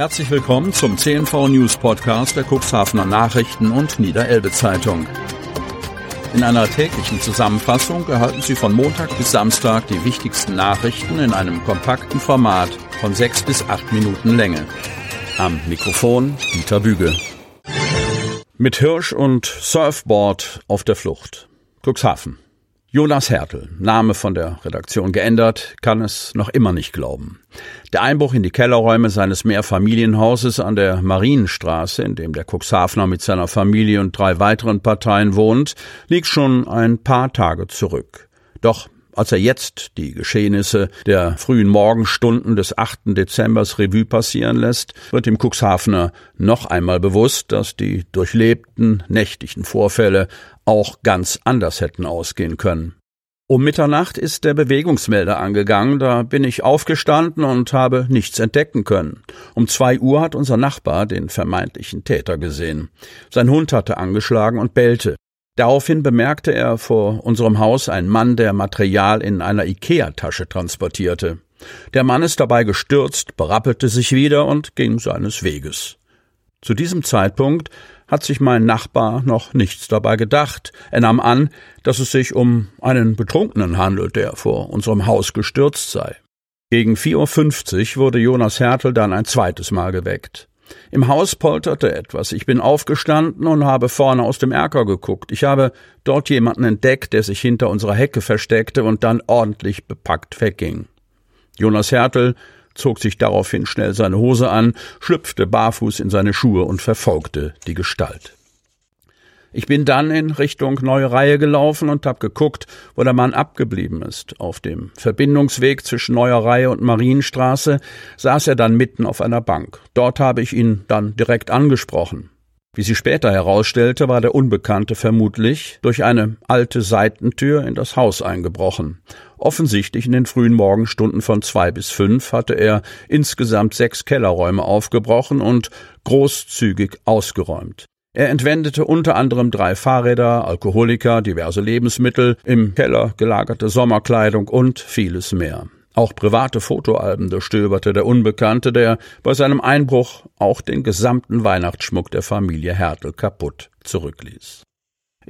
Herzlich willkommen zum CNV News Podcast der Cuxhavener Nachrichten und Niederelbe Zeitung. In einer täglichen Zusammenfassung erhalten Sie von Montag bis Samstag die wichtigsten Nachrichten in einem kompakten Format von sechs bis acht Minuten Länge. Am Mikrofon Dieter Büge. Mit Hirsch und Surfboard auf der Flucht. Cuxhaven. Jonas Hertel, Name von der Redaktion geändert, kann es noch immer nicht glauben. Der Einbruch in die Kellerräume seines Mehrfamilienhauses an der Marienstraße, in dem der Cuxhavener mit seiner Familie und drei weiteren Parteien wohnt, liegt schon ein paar Tage zurück. Doch als er jetzt die Geschehnisse der frühen Morgenstunden des 8. Dezembers Revue passieren lässt, wird dem Cuxhavener noch einmal bewusst, dass die durchlebten nächtlichen Vorfälle auch ganz anders hätten ausgehen können. Um Mitternacht ist der Bewegungsmelder angegangen, da bin ich aufgestanden und habe nichts entdecken können. Um zwei Uhr hat unser Nachbar den vermeintlichen Täter gesehen. Sein Hund hatte angeschlagen und bellte. Daraufhin bemerkte er vor unserem Haus einen Mann, der Material in einer Ikea-Tasche transportierte. Der Mann ist dabei gestürzt, berappelte sich wieder und ging seines Weges. Zu diesem Zeitpunkt hat sich mein Nachbar noch nichts dabei gedacht. Er nahm an, dass es sich um einen Betrunkenen handelt, der vor unserem Haus gestürzt sei. Gegen 4.50 Uhr wurde Jonas Hertel dann ein zweites Mal geweckt. Im Haus polterte etwas. Ich bin aufgestanden und habe vorne aus dem Erker geguckt. Ich habe dort jemanden entdeckt, der sich hinter unserer Hecke versteckte und dann ordentlich bepackt wegging. Jonas Hertel zog sich daraufhin schnell seine Hose an, schlüpfte barfuß in seine Schuhe und verfolgte die Gestalt. Ich bin dann in Richtung Neue Reihe gelaufen und hab geguckt, wo der Mann abgeblieben ist. Auf dem Verbindungsweg zwischen Neuer Reihe und Marienstraße saß er dann mitten auf einer Bank. Dort habe ich ihn dann direkt angesprochen. Wie sie später herausstellte, war der Unbekannte vermutlich durch eine alte Seitentür in das Haus eingebrochen. Offensichtlich in den frühen Morgenstunden von zwei bis fünf hatte er insgesamt sechs Kellerräume aufgebrochen und großzügig ausgeräumt. Er entwendete unter anderem drei Fahrräder, Alkoholiker, diverse Lebensmittel, im Keller gelagerte Sommerkleidung und vieles mehr. Auch private Fotoalben durchstöberte der Unbekannte, der bei seinem Einbruch auch den gesamten Weihnachtsschmuck der Familie Hertel kaputt zurückließ.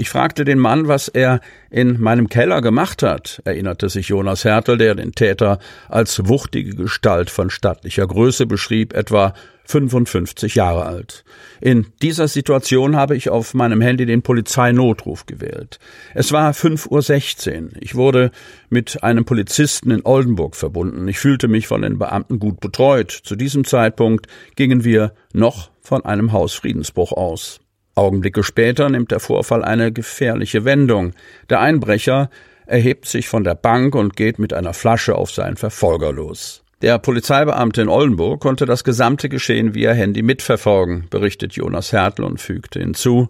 Ich fragte den Mann, was er in meinem Keller gemacht hat, erinnerte sich Jonas Hertel, der den Täter als wuchtige Gestalt von stattlicher Größe beschrieb, etwa 55 Jahre alt. In dieser Situation habe ich auf meinem Handy den Polizeinotruf gewählt. Es war 5.16 Uhr. Ich wurde mit einem Polizisten in Oldenburg verbunden. Ich fühlte mich von den Beamten gut betreut. Zu diesem Zeitpunkt gingen wir noch von einem Hausfriedensbruch aus. Augenblicke später nimmt der Vorfall eine gefährliche Wendung. Der Einbrecher erhebt sich von der Bank und geht mit einer Flasche auf seinen Verfolger los. Der Polizeibeamte in Oldenburg konnte das gesamte Geschehen via Handy mitverfolgen, berichtet Jonas Hertel und fügte hinzu.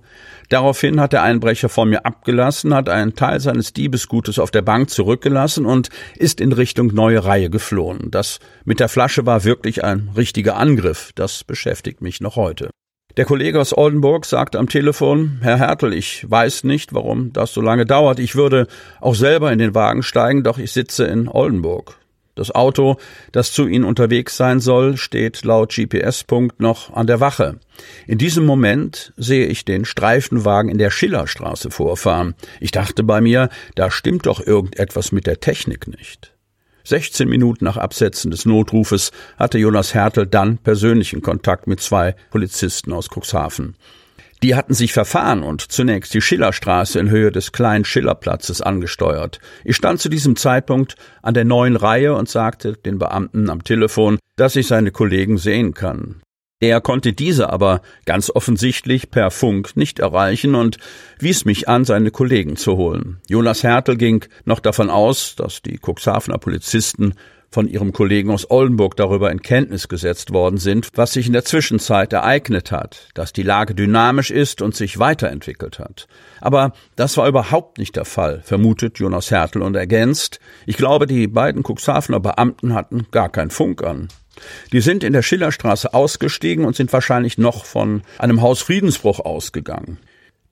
Daraufhin hat der Einbrecher von mir abgelassen, hat einen Teil seines Diebesgutes auf der Bank zurückgelassen und ist in Richtung Neue Reihe geflohen. Das mit der Flasche war wirklich ein richtiger Angriff. Das beschäftigt mich noch heute. Der Kollege aus Oldenburg sagte am Telefon, Herr Hertel, ich weiß nicht, warum das so lange dauert. Ich würde auch selber in den Wagen steigen, doch ich sitze in Oldenburg. Das Auto, das zu ihnen unterwegs sein soll, steht laut GPS-Punkt noch an der Wache. In diesem Moment sehe ich den Streifenwagen in der Schillerstraße vorfahren. Ich dachte bei mir, da stimmt doch irgendetwas mit der Technik nicht. 16 Minuten nach Absetzen des Notrufes hatte Jonas Hertel dann persönlichen Kontakt mit zwei Polizisten aus Cuxhaven. Die hatten sich verfahren und zunächst die Schillerstraße in Höhe des kleinen Schillerplatzes angesteuert. Ich stand zu diesem Zeitpunkt an der neuen Reihe und sagte den Beamten am Telefon, dass ich seine Kollegen sehen kann. Er konnte diese aber ganz offensichtlich per Funk nicht erreichen und wies mich an, seine Kollegen zu holen. Jonas Hertel ging noch davon aus, dass die Cuxhavener Polizisten von ihrem Kollegen aus Oldenburg darüber in Kenntnis gesetzt worden sind, was sich in der Zwischenzeit ereignet hat, dass die Lage dynamisch ist und sich weiterentwickelt hat. Aber das war überhaupt nicht der Fall, vermutet Jonas Hertel und ergänzt, ich glaube, die beiden Cuxhavener Beamten hatten gar kein Funk an. Die sind in der Schillerstraße ausgestiegen und sind wahrscheinlich noch von einem Hausfriedensbruch ausgegangen.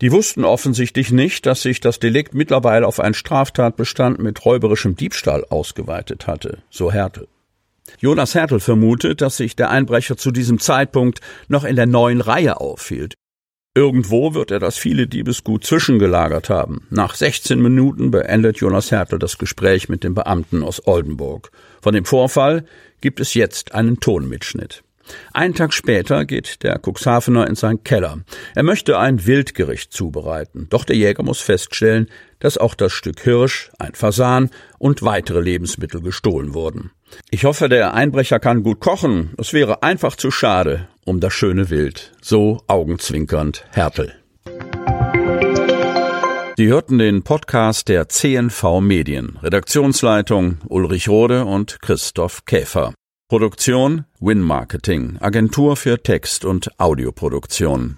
Die wussten offensichtlich nicht, dass sich das Delikt mittlerweile auf einen Straftatbestand mit räuberischem Diebstahl ausgeweitet hatte, so Härte. Jonas Hertel vermutet, dass sich der Einbrecher zu diesem Zeitpunkt noch in der neuen Reihe aufhielt. Irgendwo wird er das viele Diebesgut zwischengelagert haben. Nach 16 Minuten beendet Jonas Hertel das Gespräch mit dem Beamten aus Oldenburg. Von dem Vorfall gibt es jetzt einen Tonmitschnitt. Einen Tag später geht der Cuxhavener in seinen Keller. Er möchte ein Wildgericht zubereiten, doch der Jäger muss feststellen, dass auch das Stück Hirsch, ein Fasan und weitere Lebensmittel gestohlen wurden. Ich hoffe, der Einbrecher kann gut kochen. Es wäre einfach zu schade um das schöne Wild. So augenzwinkernd Hertel. Sie hörten den Podcast der CNV Medien. Redaktionsleitung Ulrich Rode und Christoph Käfer. Produktion Win Marketing, Agentur für Text- und Audioproduktion.